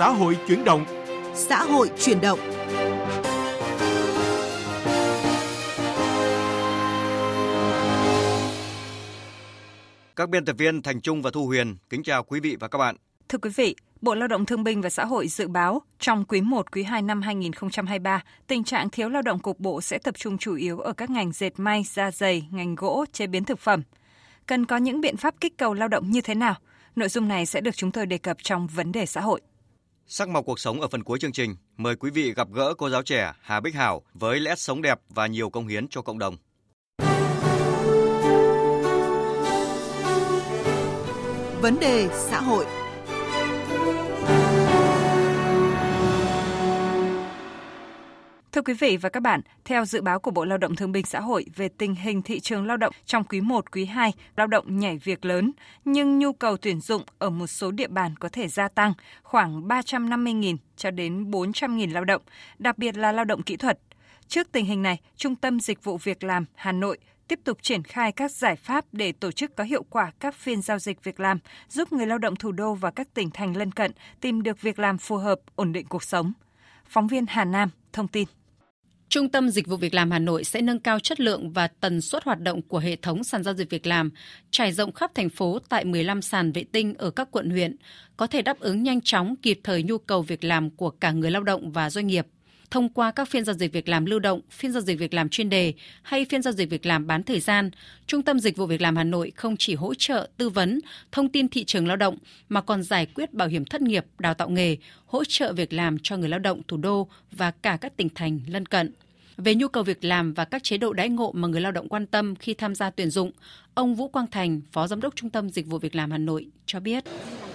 xã hội chuyển động. Xã hội chuyển động. Các biên tập viên Thành Trung và Thu Huyền kính chào quý vị và các bạn. Thưa quý vị, Bộ Lao động Thương binh và Xã hội dự báo trong quý 1, quý 2 năm 2023, tình trạng thiếu lao động cục bộ sẽ tập trung chủ yếu ở các ngành dệt may, da dày, ngành gỗ, chế biến thực phẩm. Cần có những biện pháp kích cầu lao động như thế nào? Nội dung này sẽ được chúng tôi đề cập trong vấn đề xã hội. Sắc màu cuộc sống ở phần cuối chương trình, mời quý vị gặp gỡ cô giáo trẻ Hà Bích Hảo với lẽ sống đẹp và nhiều công hiến cho cộng đồng. Vấn đề xã hội Thưa quý vị và các bạn, theo dự báo của Bộ Lao động Thương binh Xã hội về tình hình thị trường lao động trong quý 1, quý 2, lao động nhảy việc lớn, nhưng nhu cầu tuyển dụng ở một số địa bàn có thể gia tăng khoảng 350.000 cho đến 400.000 lao động, đặc biệt là lao động kỹ thuật. Trước tình hình này, Trung tâm Dịch vụ Việc làm Hà Nội tiếp tục triển khai các giải pháp để tổ chức có hiệu quả các phiên giao dịch việc làm, giúp người lao động thủ đô và các tỉnh thành lân cận tìm được việc làm phù hợp, ổn định cuộc sống. Phóng viên Hà Nam thông tin. Trung tâm Dịch vụ Việc làm Hà Nội sẽ nâng cao chất lượng và tần suất hoạt động của hệ thống sàn giao dịch việc làm, trải rộng khắp thành phố tại 15 sàn vệ tinh ở các quận huyện, có thể đáp ứng nhanh chóng kịp thời nhu cầu việc làm của cả người lao động và doanh nghiệp. Thông qua các phiên giao dịch việc làm lưu động, phiên giao dịch việc làm chuyên đề hay phiên giao dịch việc làm bán thời gian, Trung tâm Dịch vụ Việc làm Hà Nội không chỉ hỗ trợ tư vấn, thông tin thị trường lao động mà còn giải quyết bảo hiểm thất nghiệp, đào tạo nghề, hỗ trợ việc làm cho người lao động thủ đô và cả các tỉnh thành lân cận. Về nhu cầu việc làm và các chế độ đãi ngộ mà người lao động quan tâm khi tham gia tuyển dụng, ông Vũ Quang Thành, Phó Giám đốc Trung tâm Dịch vụ Việc làm Hà Nội cho biết.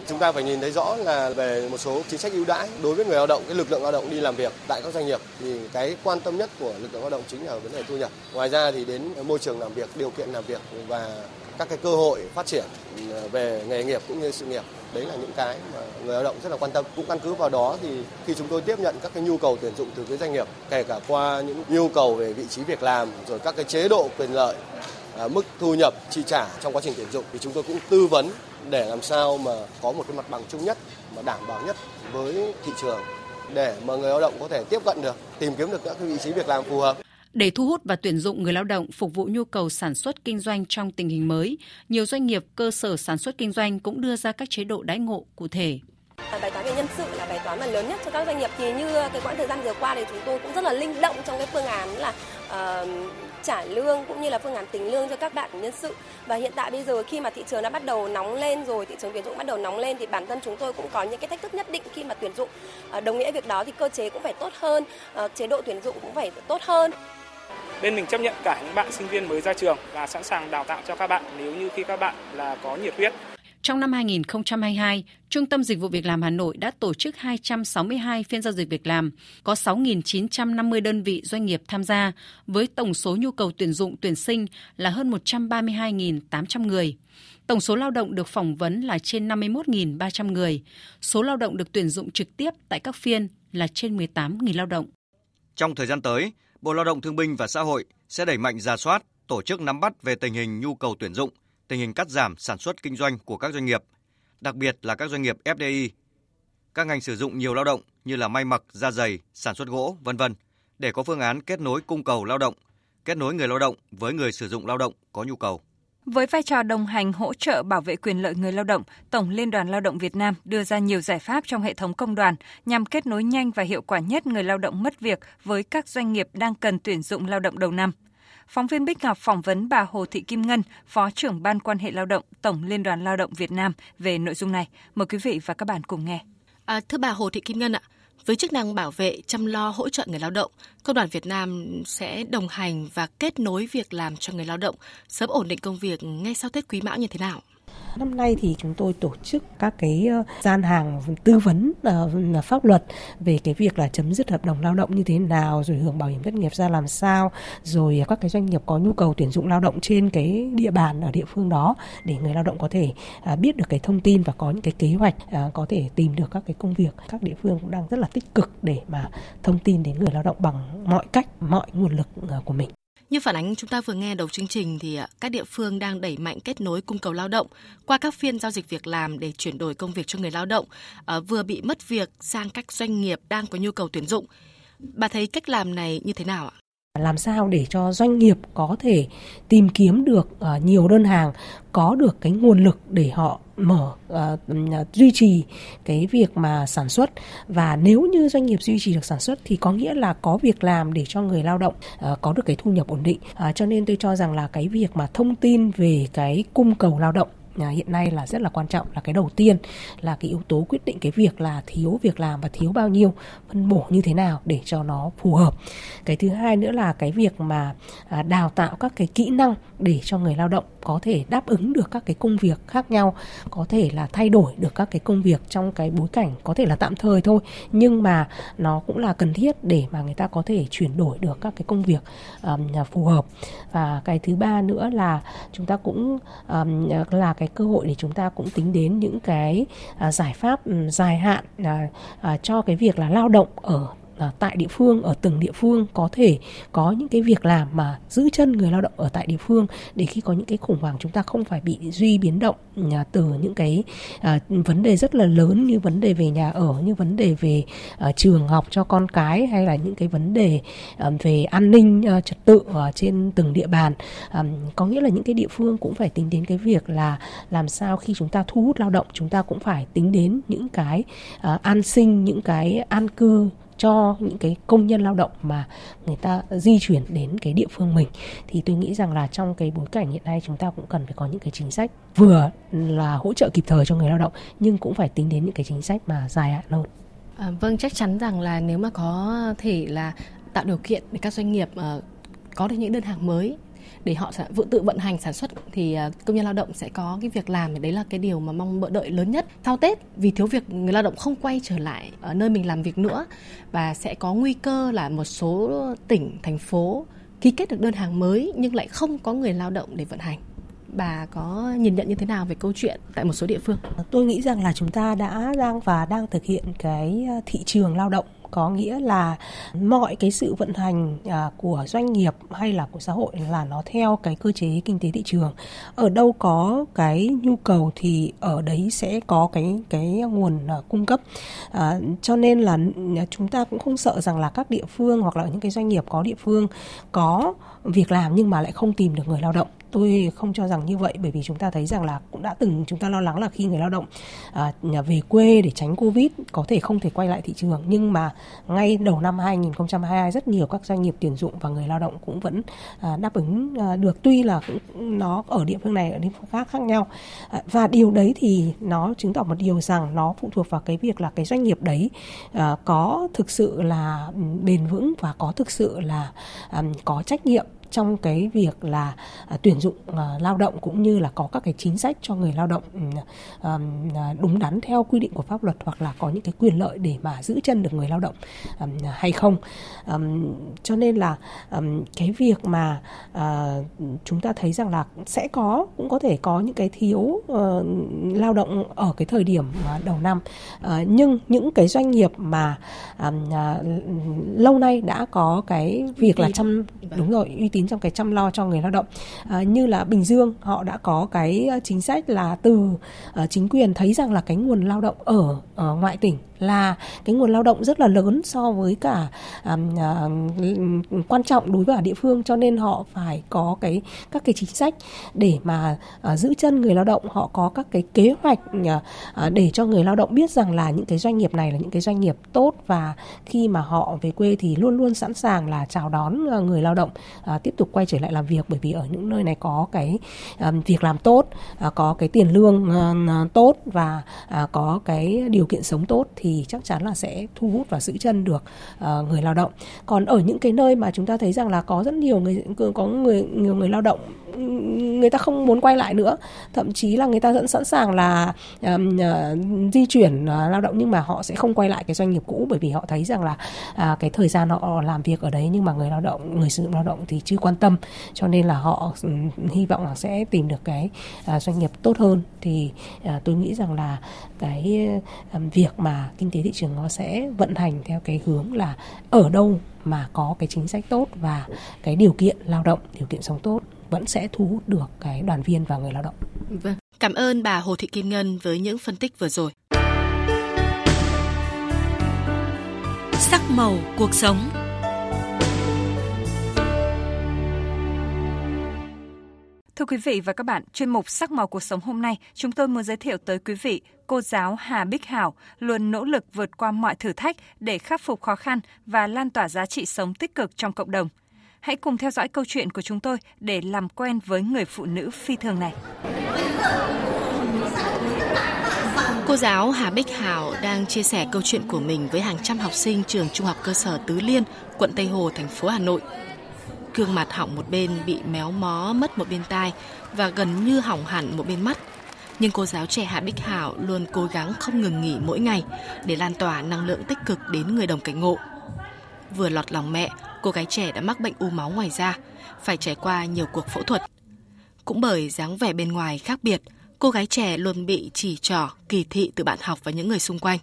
Chúng ta phải nhìn thấy rõ là về một số chính sách ưu đãi đối với người lao động, cái lực lượng lao động đi làm việc tại các doanh nghiệp thì cái quan tâm nhất của lực lượng lao động chính là vấn đề thu nhập. Ngoài ra thì đến môi trường làm việc, điều kiện làm việc và các cái cơ hội phát triển ừ, về nghề nghiệp cũng như sự nghiệp đấy là những cái mà người lao động rất là quan tâm cũng căn cứ vào đó thì khi chúng tôi tiếp nhận các cái nhu cầu tuyển dụng từ phía doanh nghiệp kể cả qua những nhu cầu về vị trí việc làm rồi các cái chế độ quyền lợi mức thu nhập chi trả trong quá trình tuyển dụng thì chúng tôi cũng tư vấn để làm sao mà có một cái mặt bằng chung nhất mà đảm bảo nhất với thị trường để mà người lao động có thể tiếp cận được tìm kiếm được các vị trí việc làm phù hợp để thu hút và tuyển dụng người lao động phục vụ nhu cầu sản xuất kinh doanh trong tình hình mới, nhiều doanh nghiệp cơ sở sản xuất kinh doanh cũng đưa ra các chế độ đãi ngộ cụ thể. Bài toán về nhân sự là bài toán mà lớn nhất cho các doanh nghiệp thì như cái quãng thời gian vừa qua thì chúng tôi cũng rất là linh động trong cái phương án là uh, trả lương cũng như là phương án tính lương cho các bạn nhân sự. Và hiện tại bây giờ khi mà thị trường đã bắt đầu nóng lên rồi, thị trường tuyển dụng bắt đầu nóng lên thì bản thân chúng tôi cũng có những cái thách thức nhất định khi mà tuyển dụng. À, đồng nghĩa việc đó thì cơ chế cũng phải tốt hơn à, chế độ tuyển dụng cũng phải tốt hơn. Bên mình chấp nhận cả những bạn sinh viên mới ra trường và sẵn sàng đào tạo cho các bạn nếu như khi các bạn là có nhiệt huyết. Trong năm 2022, Trung tâm Dịch vụ Việc làm Hà Nội đã tổ chức 262 phiên giao dịch việc làm, có 6.950 đơn vị doanh nghiệp tham gia, với tổng số nhu cầu tuyển dụng tuyển sinh là hơn 132.800 người. Tổng số lao động được phỏng vấn là trên 51.300 người. Số lao động được tuyển dụng trực tiếp tại các phiên là trên 18.000 lao động. Trong thời gian tới, Bộ Lao động Thương binh và Xã hội sẽ đẩy mạnh ra soát, tổ chức nắm bắt về tình hình nhu cầu tuyển dụng, tình hình cắt giảm sản xuất kinh doanh của các doanh nghiệp, đặc biệt là các doanh nghiệp FDI. Các ngành sử dụng nhiều lao động như là may mặc, da giày, sản xuất gỗ, vân vân để có phương án kết nối cung cầu lao động, kết nối người lao động với người sử dụng lao động có nhu cầu. Với vai trò đồng hành hỗ trợ bảo vệ quyền lợi người lao động, Tổng Liên đoàn Lao động Việt Nam đưa ra nhiều giải pháp trong hệ thống công đoàn nhằm kết nối nhanh và hiệu quả nhất người lao động mất việc với các doanh nghiệp đang cần tuyển dụng lao động đầu năm. Phóng viên Bích Ngọc phỏng vấn bà Hồ Thị Kim Ngân, Phó trưởng Ban quan hệ lao động Tổng Liên đoàn Lao động Việt Nam về nội dung này. Mời quý vị và các bạn cùng nghe. À, thưa bà Hồ Thị Kim Ngân ạ, với chức năng bảo vệ, chăm lo, hỗ trợ người lao động, Công đoàn Việt Nam sẽ đồng hành và kết nối việc làm cho người lao động sớm ổn định công việc ngay sau Tết Quý Mão như thế nào? Năm nay thì chúng tôi tổ chức các cái ờ, gian hàng tư vấn uh, pháp luật về cái việc là chấm dứt hợp đồng lao động như thế nào, rồi hưởng bảo hiểm thất nghiệp ra làm sao, rồi các cái doanh nghiệp có nhu cầu tuyển dụng lao động trên cái địa bàn ở địa phương đó để người lao động có thể uh, biết được cái thông tin và có những cái kế hoạch uh, có thể tìm được các cái công việc. Các địa phương cũng đang rất là tích cực để mà thông tin đến người lao động bằng mọi cách, mọi nguồn lực uh, của mình. Như phản ánh chúng ta vừa nghe đầu chương trình thì à, các địa phương đang đẩy mạnh kết nối cung cầu lao động qua các phiên giao dịch việc làm để chuyển đổi công việc cho người lao động à, vừa bị mất việc sang các doanh nghiệp đang có nhu cầu tuyển dụng. Bà thấy cách làm này như thế nào ạ? làm sao để cho doanh nghiệp có thể tìm kiếm được à, nhiều đơn hàng, có được cái nguồn lực để họ mở uh, duy trì cái việc mà sản xuất. Và nếu như doanh nghiệp duy trì được sản xuất thì có nghĩa là có việc làm để cho người lao động uh, có được cái thu nhập ổn định. Uh, cho nên tôi cho rằng là cái việc mà thông tin về cái cung cầu lao động à, hiện nay là rất là quan trọng là cái đầu tiên là cái yếu tố quyết định cái việc là thiếu việc làm và thiếu bao nhiêu phân bổ như thế nào để cho nó phù hợp. Cái thứ hai nữa là cái việc mà à, đào tạo các cái kỹ năng để cho người lao động có thể đáp ứng được các cái công việc khác nhau có thể là thay đổi được các cái công việc trong cái bối cảnh có thể là tạm thời thôi nhưng mà nó cũng là cần thiết để mà người ta có thể chuyển đổi được các cái công việc um, phù hợp. Và cái thứ ba nữa là chúng ta cũng um, là cái cơ hội để chúng ta cũng tính đến những cái uh, giải pháp um, dài hạn uh, uh, cho cái việc là lao động ở là tại địa phương ở từng địa phương có thể có những cái việc làm mà giữ chân người lao động ở tại địa phương để khi có những cái khủng hoảng chúng ta không phải bị duy biến động à, từ những cái à, vấn đề rất là lớn như vấn đề về nhà ở như vấn đề về à, trường học cho con cái hay là những cái vấn đề à, về an ninh à, trật tự ở trên từng địa bàn. À, có nghĩa là những cái địa phương cũng phải tính đến cái việc là làm sao khi chúng ta thu hút lao động chúng ta cũng phải tính đến những cái à, an sinh những cái an cư cho những cái công nhân lao động mà người ta di chuyển đến cái địa phương mình thì tôi nghĩ rằng là trong cái bối cảnh hiện nay chúng ta cũng cần phải có những cái chính sách vừa là hỗ trợ kịp thời cho người lao động nhưng cũng phải tính đến những cái chính sách mà dài hạn hơn. À, vâng chắc chắn rằng là nếu mà có thể là tạo điều kiện để các doanh nghiệp uh, có được những đơn hàng mới để họ sẽ tự vận hành, sản xuất, thì à, công nhân lao động sẽ có cái việc làm. Đấy là cái điều mà mong đợi lớn nhất. Sau Tết, vì thiếu việc người lao động không quay trở lại ở nơi mình làm việc nữa và sẽ có nguy cơ là một số tỉnh, thành phố ký kết được đơn hàng mới nhưng lại không có người lao động để vận hành. Bà có nhìn nhận như thế nào về câu chuyện tại một số địa phương? Tôi nghĩ rằng là chúng ta đã đang và đang thực hiện cái à, thị trường lao động có nghĩa là mọi cái sự vận hành à, của doanh nghiệp hay là của xã hội là nó theo cái cơ chế kinh tế thị trường. Ở đâu có cái nhu cầu thì ở đấy sẽ có cái cái nguồn à, cung cấp. À, cho nên là chúng ta cũng không sợ rằng là các địa phương hoặc là những cái doanh nghiệp có địa phương có việc làm nhưng mà lại không tìm được người lao động tôi không cho rằng như vậy bởi vì chúng ta thấy rằng là cũng đã từng chúng ta lo lắng là khi người lao động à, về quê để tránh covid có thể không thể quay lại thị trường. Nhưng mà ngay đầu năm 2022 rất nhiều các doanh nghiệp tuyển dụng và người lao động cũng vẫn à, đáp ứng à, được. Tuy là cũng, nó ở địa phương này ở địa phương khác khác nhau. À, và điều đấy thì nó chứng tỏ một điều rằng nó phụ thuộc vào cái việc là cái doanh nghiệp đấy à, có thực sự là bền vững và có thực sự là à, có trách nhiệm trong cái việc là à, tuyển dụng à, lao động cũng như là có các cái chính sách cho người lao động à, đúng đắn theo quy định của pháp luật hoặc là có những cái quyền lợi để mà giữ chân được người lao động hay không. Cho nên là cái việc mà chúng ta thấy rằng là sẽ có cũng có thể có những cái thiếu ờ, lao động ở cái thời điểm đầu năm. Nhưng những cái doanh nghiệp mà lâu nay đã có cái việc là chăm đúng rồi uy tín trong cái chăm lo cho người lao động. À, như là Bình Dương họ đã có cái ờ, chính sách là từ uh, chính quyền thấy rằng là cái nguồn lao động ở, ở ngoại tỉnh là cái nguồn lao động rất là lớn so với cả um, uh, quan trọng đối với ở địa phương. Cho nên họ phải có cái các cái chính sách để mà uh, giữ chân người lao động. Họ có các cái kế hoạch uh, để cho người lao động biết rằng là những cái doanh nghiệp này là những cái doanh nghiệp tốt. Và khi mà họ về quê thì luôn luôn sẵn sàng là chào đón uh, người lao động uh, tiếp tục quay trở lại làm việc. Bởi vì ở những nơi này có cái um, việc làm tốt uh, có cái tiền lương uh, tốt và uh, có cái điều kiện sống tốt thì thì chắc chắn là sẽ thu hút và giữ chân được uh, người lao động. Còn ở những cái nơi mà chúng ta thấy rằng là có rất nhiều người có người nhiều người lao động người ta không muốn quay lại nữa. Thậm chí là người ta vẫn sẵn sàng là um, uh, di chuyển uh, lao động nhưng mà họ sẽ không quay lại cái doanh nghiệp cũ bởi vì họ thấy rằng là uh, cái thời gian họ làm việc ở đấy nhưng mà người lao động người sử dụng lao động thì chưa quan tâm. Cho nên là họ um, hy vọng là sẽ tìm được cái uh, doanh nghiệp tốt hơn. Thì uh, tôi nghĩ rằng là cái um, việc mà kinh tế thị trường nó sẽ vận hành theo cái hướng là ở đâu mà có cái chính sách tốt và cái điều kiện lao động điều kiện sống tốt vẫn sẽ thu hút được cái đoàn viên và người lao động. Vâng, cảm ơn bà Hồ Thị Kim Ngân với những phân tích vừa rồi. Sắc màu cuộc sống. Thưa quý vị và các bạn, chuyên mục Sắc màu cuộc sống hôm nay, chúng tôi muốn giới thiệu tới quý vị cô giáo Hà Bích Hảo luôn nỗ lực vượt qua mọi thử thách để khắc phục khó khăn và lan tỏa giá trị sống tích cực trong cộng đồng. Hãy cùng theo dõi câu chuyện của chúng tôi để làm quen với người phụ nữ phi thường này. Cô giáo Hà Bích Hảo đang chia sẻ câu chuyện của mình với hàng trăm học sinh trường Trung học cơ sở Tứ Liên, quận Tây Hồ, thành phố Hà Nội. Cương mặt hỏng một bên bị méo mó mất một bên tai và gần như hỏng hẳn một bên mắt. Nhưng cô giáo trẻ Hà Bích Hảo luôn cố gắng không ngừng nghỉ mỗi ngày để lan tỏa năng lượng tích cực đến người đồng cảnh ngộ. Vừa lọt lòng mẹ, cô gái trẻ đã mắc bệnh u máu ngoài da, phải trải qua nhiều cuộc phẫu thuật. Cũng bởi dáng vẻ bên ngoài khác biệt, cô gái trẻ luôn bị chỉ trỏ, kỳ thị từ bạn học và những người xung quanh.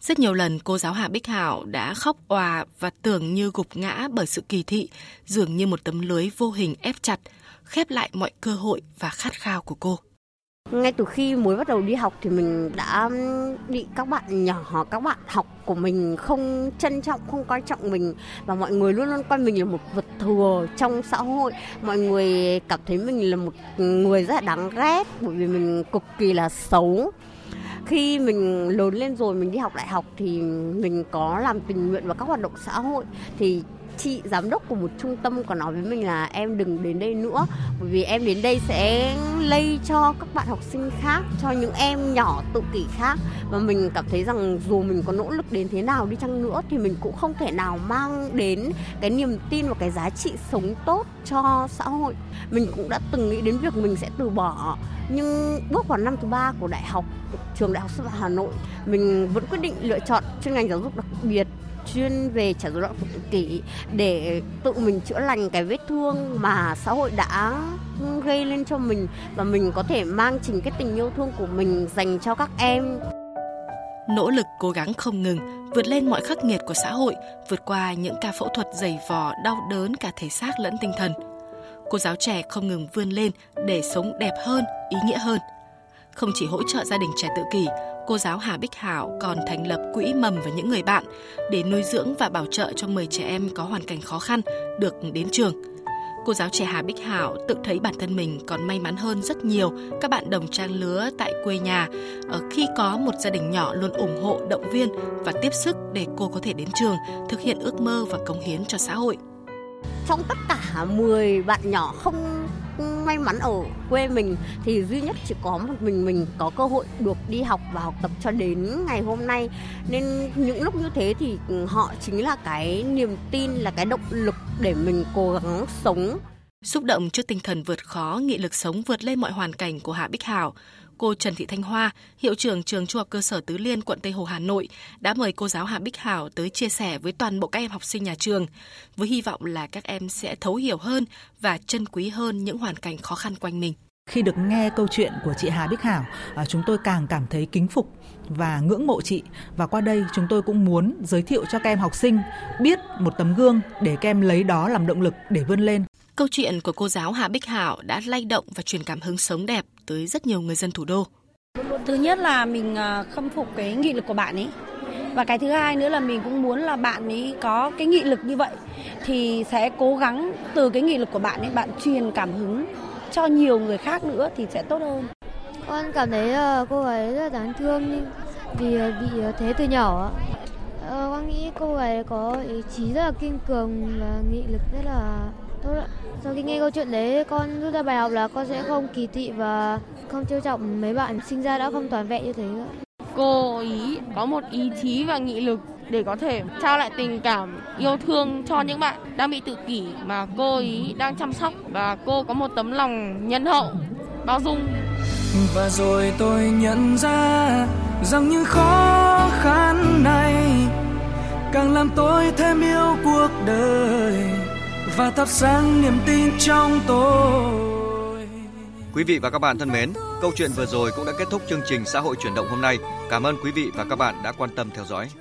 Rất nhiều lần cô giáo Hà Bích Hảo đã khóc òa và tưởng như gục ngã bởi sự kỳ thị, dường như một tấm lưới vô hình ép chặt, khép lại mọi cơ hội và khát khao của cô. Ngay từ khi mới bắt đầu đi học thì mình đã bị các bạn nhỏ, các bạn học của mình không trân trọng, không coi trọng mình và mọi người luôn luôn coi mình là một vật thừa trong xã hội. Mọi người cảm thấy mình là một người rất là đáng ghét bởi vì mình cực kỳ là xấu khi mình lớn lên rồi mình đi học đại học thì mình có làm tình nguyện và các hoạt động xã hội thì chị giám đốc của một trung tâm có nói với mình là em đừng đến đây nữa, bởi vì em đến đây sẽ lây cho các bạn học sinh khác, cho những em nhỏ tự kỷ khác. Và mình cảm thấy rằng dù mình có nỗ lực đến thế nào đi chăng nữa thì mình cũng không thể nào mang đến cái niềm tin và cái giá trị sống tốt cho xã hội. Mình cũng đã từng nghĩ đến việc mình sẽ từ bỏ nhưng bước vào năm thứ ba của đại học, trường đại học sư phạm Hà Nội. Mình vẫn quyết định lựa chọn chuyên ngành giáo dục đặc biệt chuyên về trả dối loạn tự kỷ để tự mình chữa lành cái vết thương mà xã hội đã gây lên cho mình và mình có thể mang chính cái tình yêu thương của mình dành cho các em. Nỗ lực, cố gắng không ngừng, vượt lên mọi khắc nghiệt của xã hội, vượt qua những ca phẫu thuật dày vò, đau đớn cả thể xác lẫn tinh thần. Cô giáo trẻ không ngừng vươn lên để sống đẹp hơn, ý nghĩa hơn không chỉ hỗ trợ gia đình trẻ tự kỷ cô giáo Hà Bích Hảo còn thành lập quỹ mầm và những người bạn để nuôi dưỡng và bảo trợ cho 10 trẻ em có hoàn cảnh khó khăn được đến trường. Cô giáo trẻ Hà Bích Hảo tự thấy bản thân mình còn may mắn hơn rất nhiều các bạn đồng trang lứa tại quê nhà ở khi có một gia đình nhỏ luôn ủng hộ, động viên và tiếp sức để cô có thể đến trường, thực hiện ước mơ và cống hiến cho xã hội. Trong tất cả 10 bạn nhỏ không may mắn ở quê mình thì duy nhất chỉ có một mình mình có cơ hội được đi học và học tập cho đến ngày hôm nay. Nên những lúc như thế thì họ chính là cái niềm tin là cái động lực để mình cố gắng sống. Xúc động trước tinh thần vượt khó, nghị lực sống vượt lên mọi hoàn cảnh của Hạ Bích Hảo, cô Trần Thị Thanh Hoa, hiệu trưởng trường Trung học cơ sở Tứ Liên, quận Tây Hồ, Hà Nội đã mời cô giáo Hà Bích Hảo tới chia sẻ với toàn bộ các em học sinh nhà trường, với hy vọng là các em sẽ thấu hiểu hơn và trân quý hơn những hoàn cảnh khó khăn quanh mình. Khi được nghe câu chuyện của chị Hà Bích Hảo, à, chúng tôi càng cảm thấy kính phục và ngưỡng mộ chị. Và qua đây chúng tôi cũng muốn giới thiệu cho các em học sinh biết một tấm gương để các em lấy đó làm động lực để vươn lên. Câu chuyện của cô giáo Hà Bích Hảo đã lay động và truyền cảm hứng sống đẹp tới rất nhiều người dân thủ đô. Thứ nhất là mình à, khâm phục cái nghị lực của bạn ấy. Và cái thứ hai nữa là mình cũng muốn là bạn ấy có cái nghị lực như vậy thì sẽ cố gắng từ cái nghị lực của bạn ấy bạn truyền cảm hứng cho nhiều người khác nữa thì sẽ tốt hơn. Con cảm thấy uh, cô ấy rất đáng thương vì uh, bị uh, thế từ nhỏ. Con nghĩ cô ấy có ý chí rất là kiên cường và nghị lực rất là tốt ạ. Sau khi nghe câu chuyện đấy, con rút ra bài học là con sẽ không kỳ thị và không trêu trọng mấy bạn sinh ra đã không toàn vẹn như thế nữa. Cô ý có một ý chí và nghị lực để có thể trao lại tình cảm yêu thương cho những bạn đang bị tự kỷ mà cô ấy đang chăm sóc và cô có một tấm lòng nhân hậu, bao dung. Và rồi tôi nhận ra rằng những khó khăn này càng làm tôi thêm yêu cuộc đời và thắp sáng niềm tin trong tôi. Quý vị và các bạn thân mến, câu chuyện vừa rồi cũng đã kết thúc chương trình xã hội chuyển động hôm nay. Cảm ơn quý vị và các bạn đã quan tâm theo dõi.